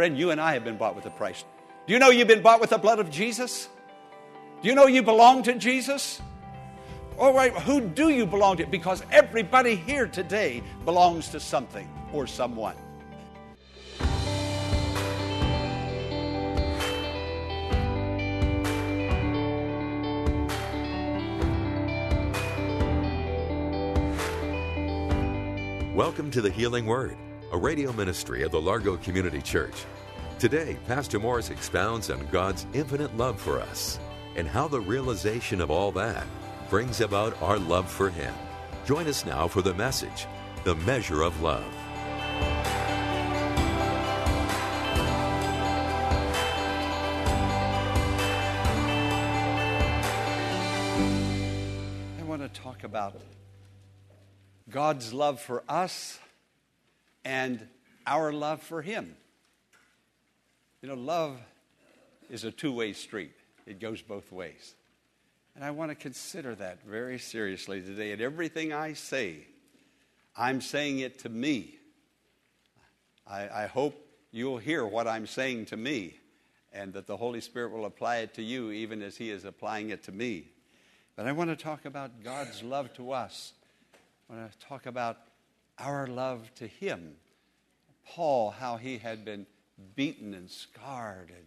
Friend, you and I have been bought with a price. Do you know you've been bought with the blood of Jesus? Do you know you belong to Jesus? All right, who do you belong to? Because everybody here today belongs to something or someone. Welcome to the Healing Word, a radio ministry of the Largo Community Church. Today, Pastor Morris expounds on God's infinite love for us and how the realization of all that brings about our love for Him. Join us now for the message, The Measure of Love. I want to talk about God's love for us and our love for Him. You know, love is a two way street, it goes both ways. And I want to consider that very seriously today. And everything I say, I'm saying it to me. I, I hope you'll hear what I'm saying to me and that the Holy Spirit will apply it to you even as He is applying it to me. But I want to talk about God's love to us. I want to talk about our love to Him. Paul, how he had been beaten and scarred, and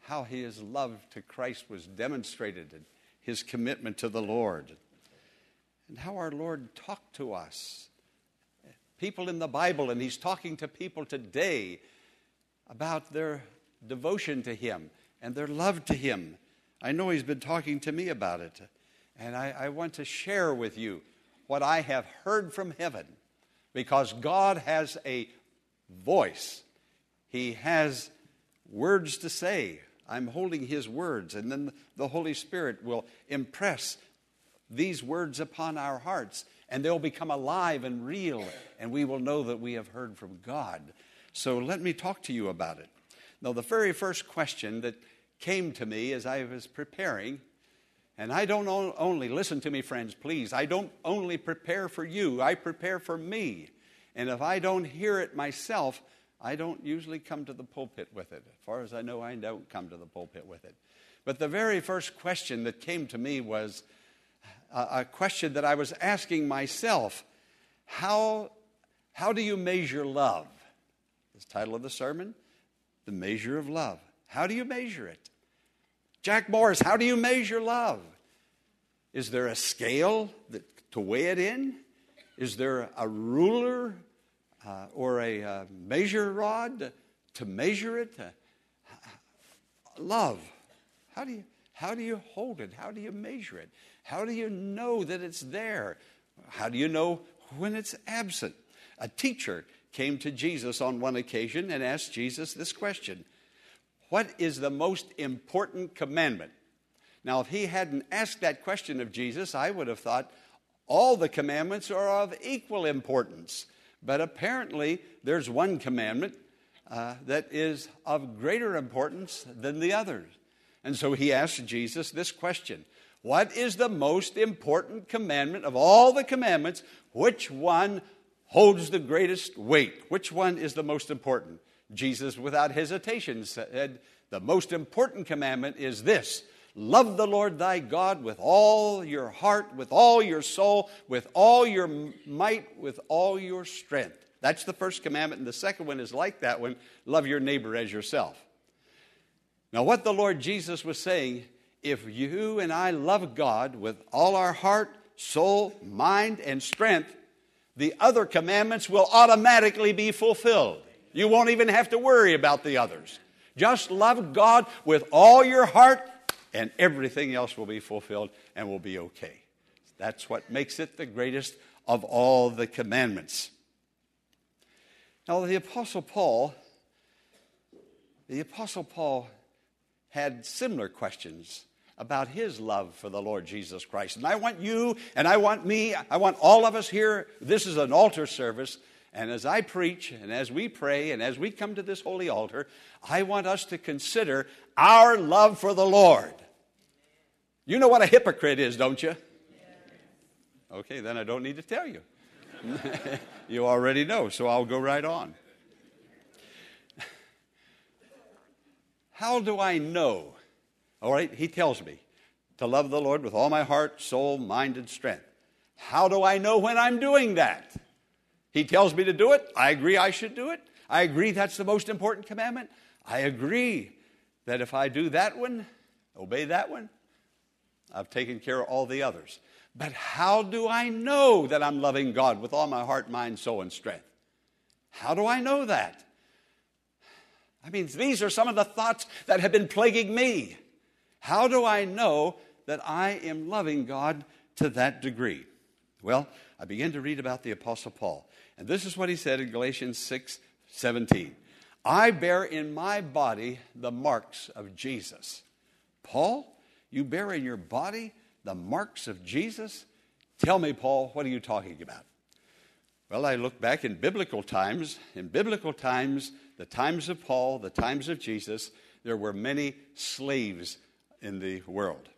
how his love to Christ was demonstrated, and his commitment to the Lord, and how our Lord talked to us. People in the Bible, and he's talking to people today about their devotion to Him and their love to Him. I know he's been talking to me about it, and I, I want to share with you what I have heard from heaven because God has a voice. He has words to say. I'm holding His words, and then the Holy Spirit will impress these words upon our hearts, and they'll become alive and real, and we will know that we have heard from God. So let me talk to you about it. Now, the very first question that came to me as I was preparing, and I don't only, listen to me, friends, please, I don't only prepare for you, I prepare for me. And if I don't hear it myself, I don't usually come to the pulpit with it. As far as I know, I don't come to the pulpit with it. But the very first question that came to me was a, question that I was asking myself how, how do you measure love? The title of the sermon The Measure of Love. How do you measure it? Jack Morris, how do you measure love? Is there a scale that, to weigh it in? Is there a ruler uh, or a uh, measure rod to measure it? Uh, love. How do you how do you hold it? How do you measure it? How do you know that it's there? How do you know when it's absent? A teacher came to Jesus on one occasion and asked Jesus this question What is the most important commandment? Now, if he hadn't asked that question of Jesus, I would have thought all the commandments are of equal importance. But apparently, there's one commandment uh, that is of greater importance than the others. And so he asked Jesus this question What is the most important commandment of all the commandments? Which one holds the greatest weight? Which one is the most important? Jesus, without hesitation, said, The most important commandment is this Love the Lord thy God with all your heart, with all your soul, with all your might, with all your strength. That's the first commandment. And the second one is like that one love your neighbor as yourself. Now, what the Lord Jesus was saying, if you and I love God with all our heart, soul, mind, and strength, the other commandments will automatically be fulfilled. You won't even have to worry about the others. Just love God with all your heart, and everything else will be fulfilled and will be okay. That's what makes it the greatest of all the commandments. Now, the Apostle Paul the Apostle Paul had similar questions about his love for the Lord Jesus Christ. And I want you, and I want me, I want all of us here. This is an altar service. And as I preach, and as we pray, and as we come to this holy altar, I want us to consider our love for the Lord. You know what a hypocrite is, don't you? Okay, then I don't need to tell you. you already know, so I'll go right on. How do I know? All right, he tells me to love the Lord with all my heart, soul, mind, and strength. How do I know when I'm doing that? He tells me to do it. I agree I should do it. I agree that's the most important commandment. I agree that if I do that one, obey that one, I've taken care of all the others. But how do I know that I'm loving God with all my heart, mind, soul, and strength? How do I know that? I mean, these are some of the thoughts that have been plaguing me. How do I know that I am loving God to that degree? Well, I began to read about the Apostle Paul. And this is what he said in Galatians 6 17. I bear in my body the marks of Jesus. Paul, you bear in your body the marks of Jesus? Tell me, Paul, what are you talking about? Well, I look back in biblical times. In biblical times, the times of Paul, the times of Jesus, there were many slaves in the world.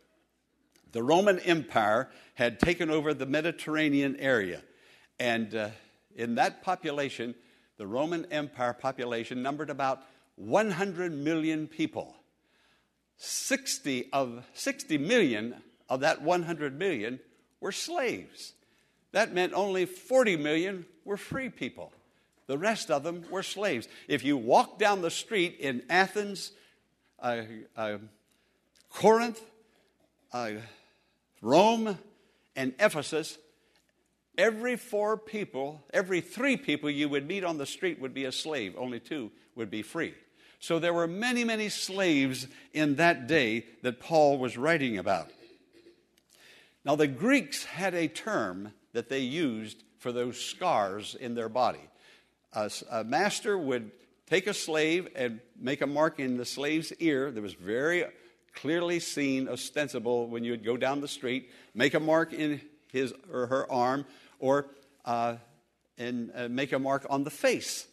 The Roman Empire had taken over the Mediterranean area. And uh, in that population, the Roman Empire population numbered about 100 million people. 60 of 60 million of that 100 million were slaves. That meant only 40 million were free people. The rest of them were slaves. If you walk down the street in Athens, uh, uh, Corinth, uh, Rome, and Ephesus, every four people, every three people you would meet on the street would be a slave. Only two would be free. So there were many, many slaves in that day that Paul was writing about. Now, the Greeks had a term that they used for those scars in their body. A, a, master would take a slave and make a mark in the slave's ear that was very clearly seen, ostensible when you would go down the street, make a mark in his or her arm, or uh, and uh, make a mark on the face.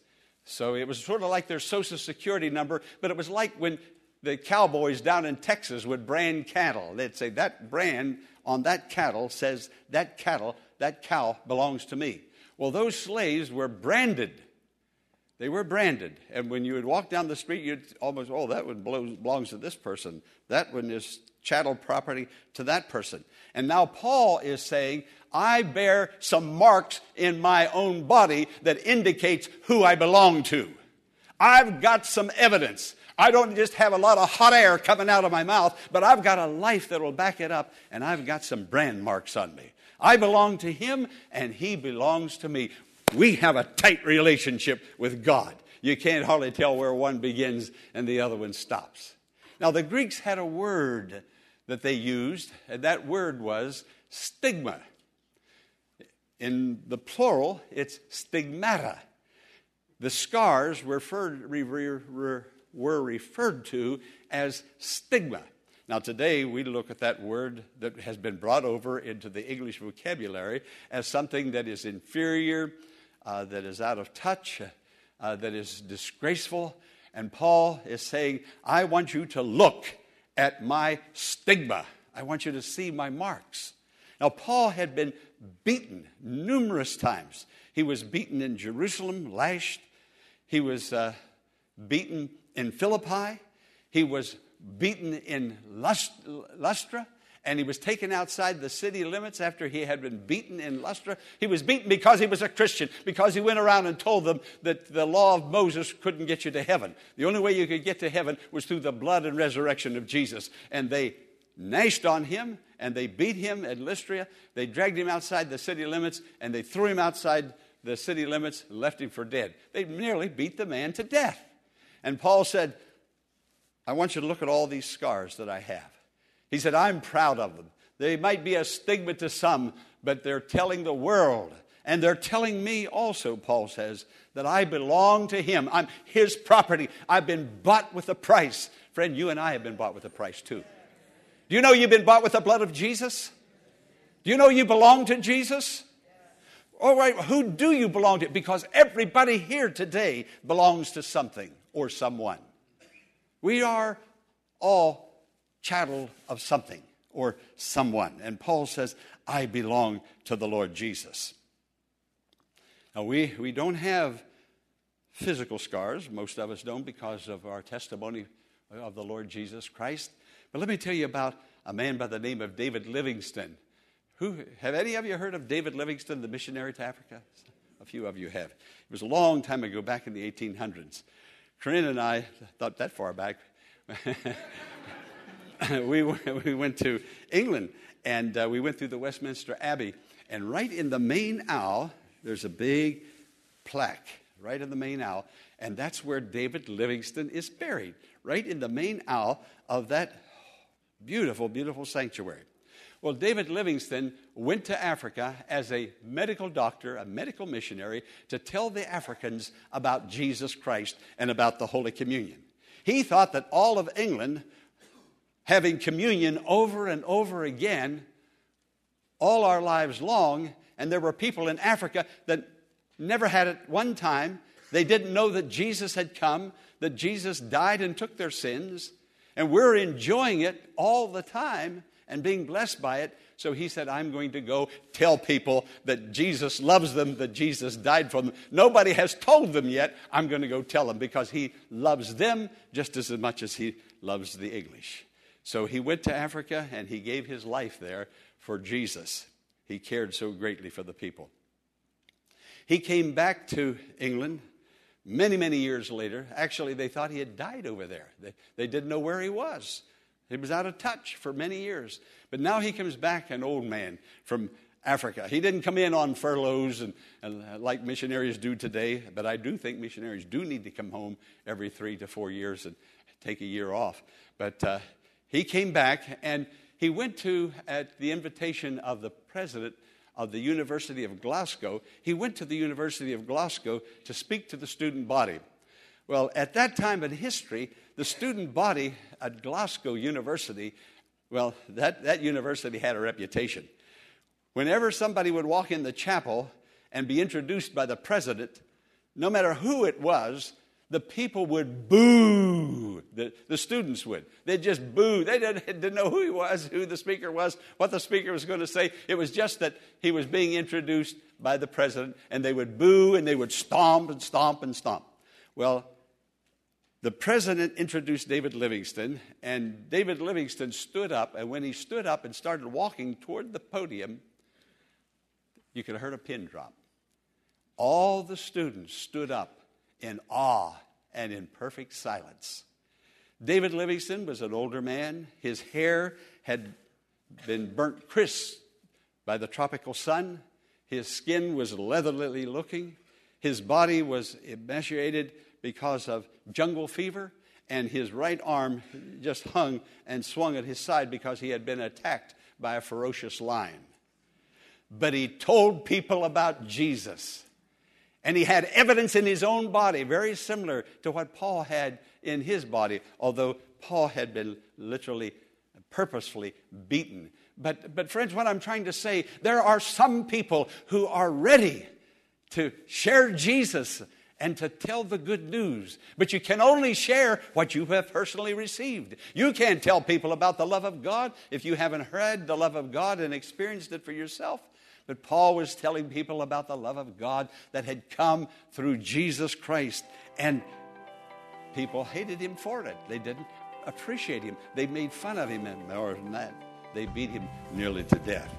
So it was sort of like their social security number, but it was like when the cowboys down in Texas would brand cattle. They'd say, That brand on that cattle says, That cattle, that cow belongs to me. Well, those slaves were branded. They were branded. And when you would walk down the street, you'd almost, oh, that one belongs to this person. That one is chattel property to that person. And now Paul is saying, I bear some marks in my own body that indicates who I belong to. I've got some evidence. I don't just have a lot of hot air coming out of my mouth, but I've got a life that will back it up, and I've got some brand marks on me. I belong to Him, and He belongs to me. We have a tight relationship with God. You can't hardly tell where one begins and the other one stops. Now, the Greeks had a word that they used, and that word was stigma. In the plural, it's stigmata. The scars referred, were referred to as stigma. Now, today we look at that word that has been brought over into the English vocabulary as something that is inferior, uh, that is out of touch, uh, that is disgraceful. And Paul is saying, I want you to look at my stigma. I want you to see my marks. Now, Paul had been beaten numerous times. He was beaten in Jerusalem, lashed. He was uh, beaten in Philippi. He was beaten in Lust- Lustra. and he was taken outside the city limits after he had been beaten in Lystra. He was beaten because he was a Christian, because he went around and told them that the law of Moses couldn't get you to heaven. The only way you could get to heaven was through the blood and resurrection of Jesus. And they gnashed on him and they beat him at Lystra. They dragged him outside the city limits and they threw him outside the city limits and left him for dead. They nearly beat the man to death. And Paul said, I want you to look at all these scars that I have. He said, I'm proud of them. They might be a stigma to some, but they're telling the world And they're telling me also, Paul says, that I belong to him. I'm his property. I've been bought with a price. Friend, you and I have been bought with a price too. Do you know you've been bought with the blood of Jesus? Do you know you belong to Jesus? All right, who do you belong to? Because everybody here today belongs to something or someone. We are all chattel of something or someone. And Paul says, I belong to the Lord Jesus. Now, we, we don't have physical scars. Most of us don't because of our testimony of the Lord Jesus Christ. But let me tell you about a man by the name of David Livingstone. Who, have any of you heard of David Livingstone, the missionary to Africa? A few of you have. It was a long time ago, back in the 1800s. Corinne and I, thought that far back, we, we went to England and uh, we went through the Westminster Abbey. And right in the main aisle, there's a big plaque right in the main aisle, and that's where David Livingstone is buried, right in the main aisle of that beautiful, beautiful sanctuary. Well, David Livingstone went to Africa as a medical doctor, a medical missionary, to tell the Africans about Jesus Christ and about the Holy Communion. He thought that all of England, having communion over and over again, all our lives long, and there were people in Africa that never had it one time. They didn't know that Jesus had come, that Jesus died and took their sins, and we're enjoying it all the time and being blessed by it. So he said, I'm going to go tell people that Jesus loves them, that Jesus died for them. Nobody has told them yet. I'm going to go tell them because he loves them just as much as he loves the English. So he went to Africa and he gave his life there for Jesus. He cared so greatly for the people. He came back to England many, many years later. Actually, they thought he had died over there, they, they didn't know where he was. He was out of touch for many years. But now he comes back an old man from Africa. He didn't come in on furloughs and, and, uh, like missionaries do today, but I do think missionaries do need to come home every three to four years and take a year off. But uh, he came back and he went to, at the invitation of the president of the University of Glasgow, he went to the University of Glasgow to speak to the student body. Well, at that time in history, the student body at Glasgow University, well, that, that university had a reputation. Whenever somebody would walk in the chapel and be introduced by the president, no matter who it was, the people would boo. The, the students would. They'd just boo. They didn't, didn't know who he was, who the speaker was, what the speaker was going to say. It was just that he was being introduced by the president, and they would boo and they would stomp and stomp and stomp. Well, the president introduced David Livingstone, and David Livingstone stood up, and when he stood up and started walking toward the podium, you could have heard a pin drop. All the students stood up in awe and in perfect silence. David Livingstone was an older man. His hair had been burnt crisp by the tropical sun. His skin was leathery looking. His body was emaciated because of jungle fever, and his right arm just hung and swung at his side because he had been attacked by a ferocious lion. But he told people about Jesus. And he had evidence in his own body, very similar to what Paul had in his body, although Paul had been literally, purposefully beaten. But, but, friends, what I'm trying to say, there are some people who are ready to share Jesus and to tell the good news. But you can only share what you have personally received. You can't tell people about the love of God if you haven't heard the love of God and experienced it for yourself. But Paul was telling people about the love of God that had come through Jesus Christ. And people hated him for it. They didn't appreciate him. They made fun of him, and more than that, they beat him nearly to death.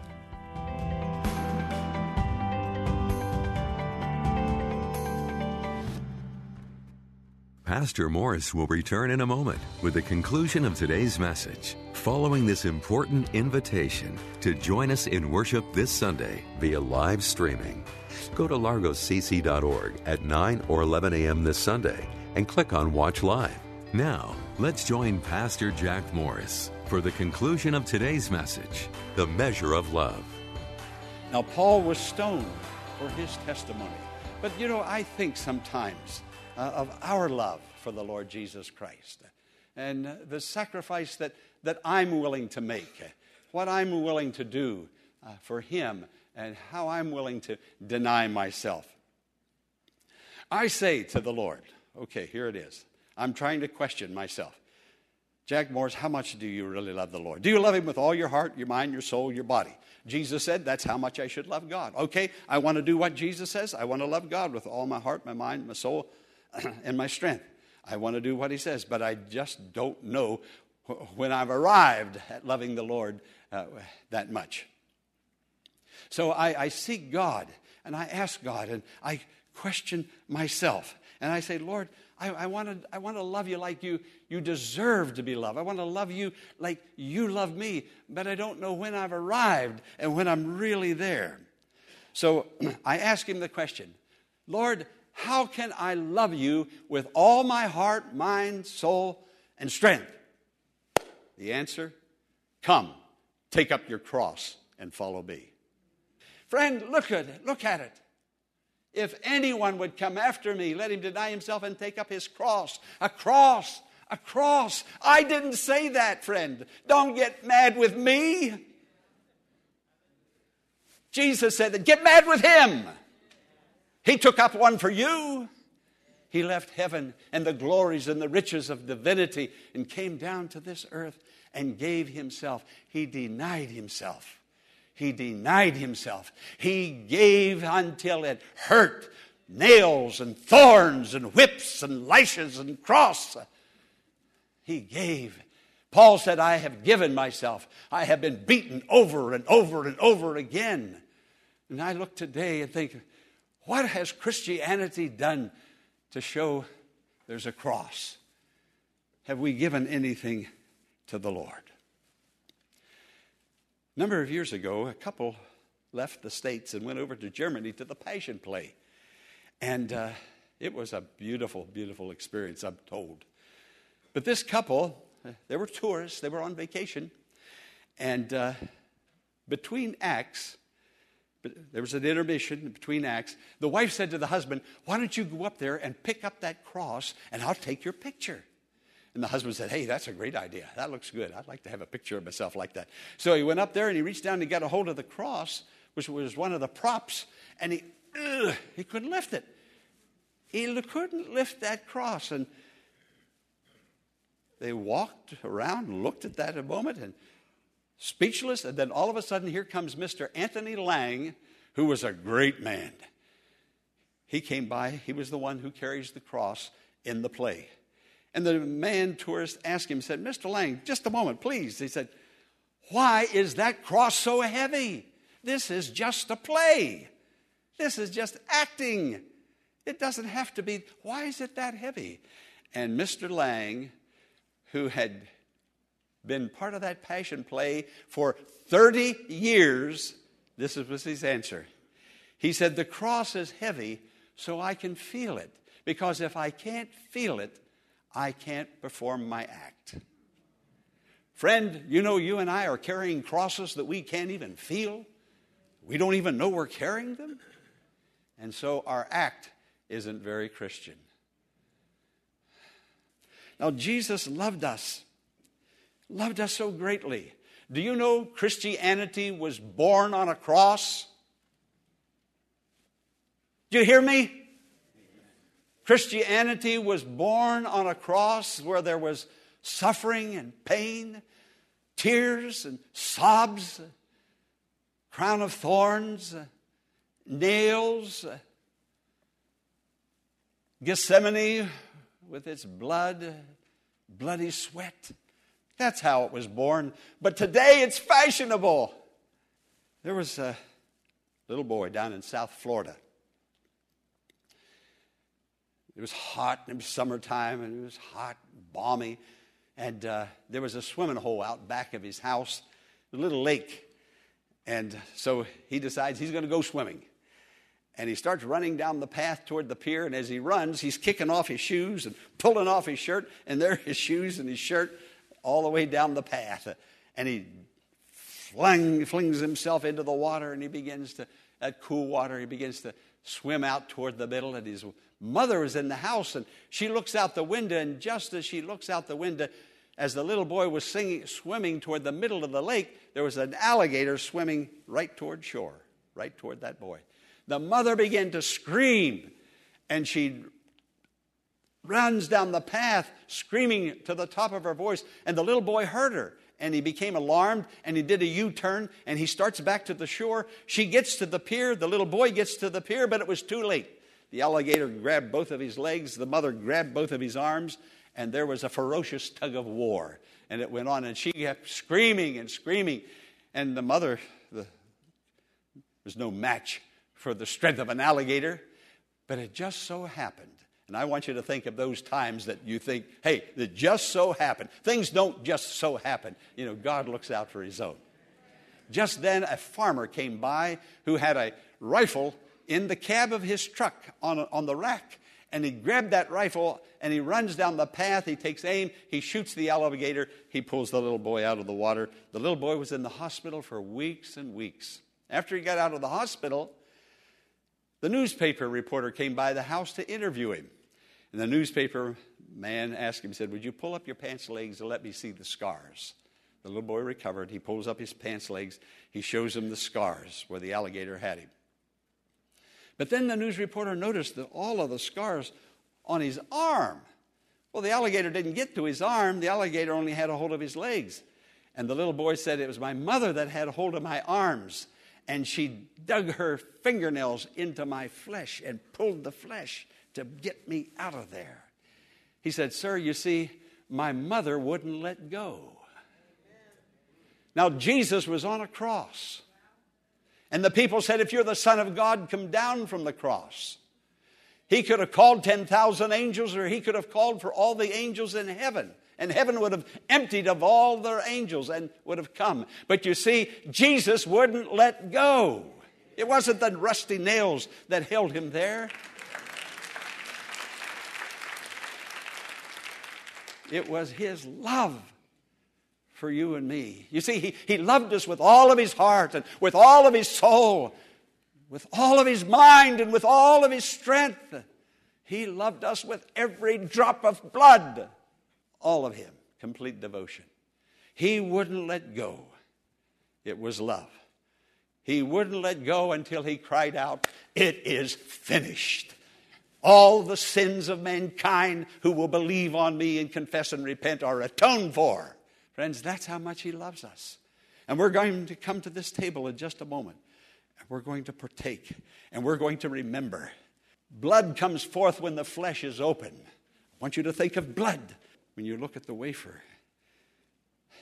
Pastor Morris will return in a moment with the conclusion of today's message, following this important invitation to join us in worship this Sunday via live streaming. Go to largocc.org at 9 or 11 a.m. this Sunday and click on Watch Live. Now, let's join Pastor Jack Morris for the conclusion of today's message, The Measure of Love. Now, Paul was stoned for his testimony. But you know, I think sometimes uh, of our love for the Lord Jesus Christ and uh, the sacrifice that, that I'm willing to make, what I'm willing to do uh, for him, and how I'm willing to deny myself. I say to the Lord, okay, here it is. I'm trying to question myself. Jack Morris, how much do you really love the Lord? Do you love Him with all your heart, your mind, your soul, your body? Jesus said that's how much I should love God. Okay, I want to do what Jesus says. I want to love God with all my heart, my mind, my soul, and my strength. I want to do what He says, but I just don't know when I've arrived at loving the Lord uh, that much. So I, I seek God and I ask God and I question myself. And I say, Lord, I, I want to I wanna love you like you, you deserve to be loved. I want to love you like you love me, but I don't know when I've arrived and when I'm really there. So I ask him the question Lord, how can I love you with all my heart, mind, soul, and strength? The answer come, take up your cross and follow me. Friend, look at it. Look at it. If anyone would come after me, let him deny himself and take up his cross. A cross, a cross. I didn't say that, friend. Don't get mad with me. Jesus said that get mad with him. He took up one for you. He left heaven and the glories and the riches of divinity and came down to this earth and gave himself. He denied himself. He denied himself. He gave until it hurt nails and thorns and whips and lashes and cross. He gave. Paul said, I have given myself. I have been beaten over and over and over again. And I look today and think, what has Christianity done to show there's a cross? Have we given anything to the Lord? A number of years ago, a couple left the States and went over to Germany to the Passion Play. And uh, it was a beautiful, beautiful experience, I'm told. But this couple, they were tourists, they were on vacation. And uh, between acts, there was an intermission between acts. The wife said to the husband, Why don't you go up there and pick up that cross and I'll take your picture? And the husband said, Hey, that's a great idea. That looks good. I'd like to have a picture of myself like that. So he went up there and he reached down and got a hold of the cross, which was one of the props, and he, ugh, he couldn't lift it. He couldn't lift that cross. And they walked around, looked at that a moment, and speechless. And then all of a sudden, here comes Mr. Anthony Lang, who was a great man. He came by, he was the one who carries the cross in the play. And the man tourist asked him, said, Mr. Lang, just a moment, please. He said, Why is that cross so heavy? This is just a play. This is just acting. It doesn't have to be. Why is it that heavy? And Mr. Lang, who had been part of that passion play for 30 years, this was his answer. He said, The cross is heavy so I can feel it. Because if I can't feel it, I can't perform my act. Friend, you know, you and I are carrying crosses that we can't even feel. We don't even know we're carrying them. And so our act isn't very Christian. Now, Jesus loved us, loved us so greatly. Do you know Christianity was born on a cross? Do you hear me? Christianity was born on a cross where there was suffering and pain, tears and sobs, crown of thorns, nails, Gethsemane with its blood, bloody sweat. That's how it was born. But today it's fashionable. There was a little boy down in South Florida it was hot, it was summertime, and it was hot, balmy. And uh, there was a swimming hole out back of his house, a little lake. And so he decides he's going to go swimming. And he starts running down the path toward the pier. And as he runs, he's kicking off his shoes and pulling off his shirt. And there his shoes and his shirt all the way down the path. And he fling, flings himself into the water and he begins to that cool water. He begins to swim out toward the middle, and his mother was in the house, and she looks out the window, and just as she looks out the window, as the little boy was singing, swimming toward the middle of the lake, there was an alligator swimming right toward shore, right toward that boy. The mother began to scream, and she runs down the path, screaming to the top of her voice, and the little boy heard her. And he became alarmed and he did a U turn and he starts back to the shore. She gets to the pier, the little boy gets to the pier, but it was too late. The alligator grabbed both of his legs, the mother grabbed both of his arms, and there was a ferocious tug of war. And it went on, and she kept screaming and screaming. And the mother, the, was no match for the strength of an alligator, but it just so happened. And I want you to think of those times that you think, hey, that just so happened. Things don't just so happen. You know, God looks out for his own. Just then, a farmer came by who had a rifle in the cab of his truck on, on the rack. And he grabbed that rifle and he runs down the path. He takes aim. He shoots the alligator. He pulls the little boy out of the water. The little boy was in the hospital for weeks and weeks. After he got out of the hospital, the newspaper reporter came by the house to interview him. And the newspaper man asked him, he said, Would you pull up your pants legs and let me see the scars? The little boy recovered. He pulls up his pants legs. He shows him the scars where the alligator had him. But then the news reporter noticed that all of the scars on his arm. Well, the alligator didn't get to his arm, the alligator only had a hold of his legs. And the little boy said, It was my mother that had a hold of my arms and she dug her fingernails into my flesh and pulled the flesh to get me out of there. He said, Sir, you see, my mother wouldn't let go. Now, Jesus was on a cross. And the people said, If you're the Son of God, come down from the cross. He could have called 10,000 angels, or he could have called for all the angels in heaven and heaven would have emptied of all their angels and would have come. But you see, Jesus wouldn't let go. It wasn't the rusty nails that held him there. It was his love for you and me. You see, he, he loved us with all of his heart and with all of his soul, with all of his mind and with all of his strength. He loved us with every drop of blood all of him, complete devotion. He wouldn't let go. It was love. He wouldn't let go until he cried out, It is finished. All the sins of mankind who will believe on me and confess and repent are atoned for. Friends, that's how much he loves us. And we're going to come to this table in just a moment. And we're going to partake. And we're going to remember. Blood comes forth when the flesh is open. I want you to think of blood when you look at the wafer,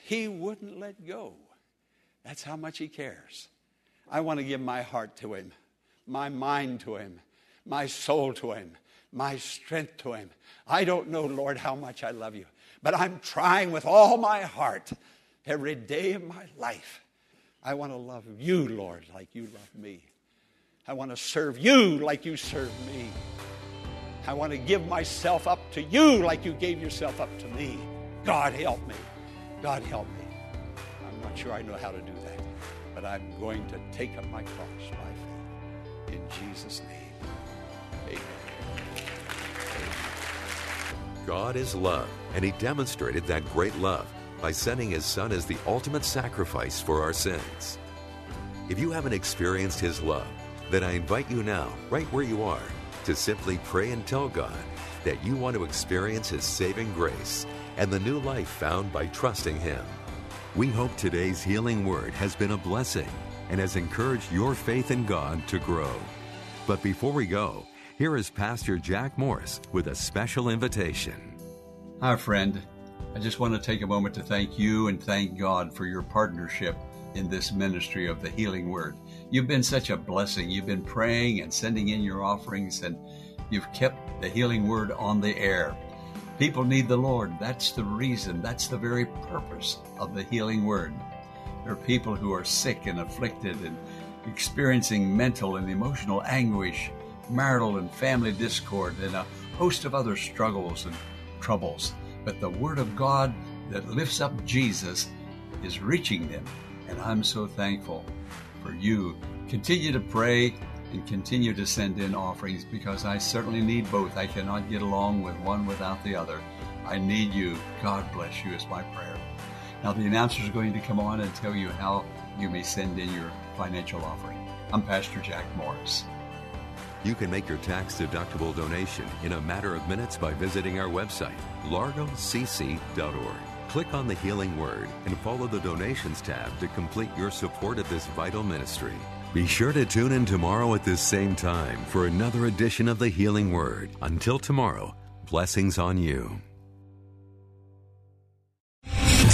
he wouldn't let go. That's how much he cares. I want to give my heart to him, my mind to him, my soul to him, my strength to him. I don't know, Lord, how much I love you, but I'm trying with all my heart every day of my life. I want to love you, Lord, like you love me. I want to serve you like you serve me. I want to give myself up to you like you gave yourself up to me. God help me. God help me. I'm not sure I know how to do that, but I'm going to take up my cross by faith. In Jesus' name, amen. God is love, and He demonstrated that great love by sending His Son as the ultimate sacrifice for our sins. If you haven't experienced His love, then I invite you now, right where you are, to simply pray and tell God that you want to experience His saving grace and the new life found by trusting Him. We hope today's healing word has been a blessing and has encouraged your faith in God to grow. But before we go, here is Pastor Jack Morris with a special invitation. Hi, friend. I just want to take a moment to thank you and thank God for your partnership in this ministry of the healing word. You've been such a blessing. You've been praying and sending in your offerings, and you've kept the healing word on the air. People need the Lord. That's the reason, that's the very purpose of the healing word. There are people who are sick and afflicted and experiencing mental and emotional anguish, marital and family discord, and a host of other struggles and troubles. But the Word of God that lifts up Jesus is reaching them and I'm so thankful. For you. Continue to pray and continue to send in offerings because I certainly need both. I cannot get along with one without the other. I need you. God bless you is my prayer. Now, the announcers are going to come on and tell you how you may send in your financial offering. I'm Pastor Jack Morris. You can make your tax deductible donation in a matter of minutes by visiting our website, largocc.org. Click on the Healing Word and follow the Donations tab to complete your support of this vital ministry. Be sure to tune in tomorrow at this same time for another edition of the Healing Word. Until tomorrow, blessings on you.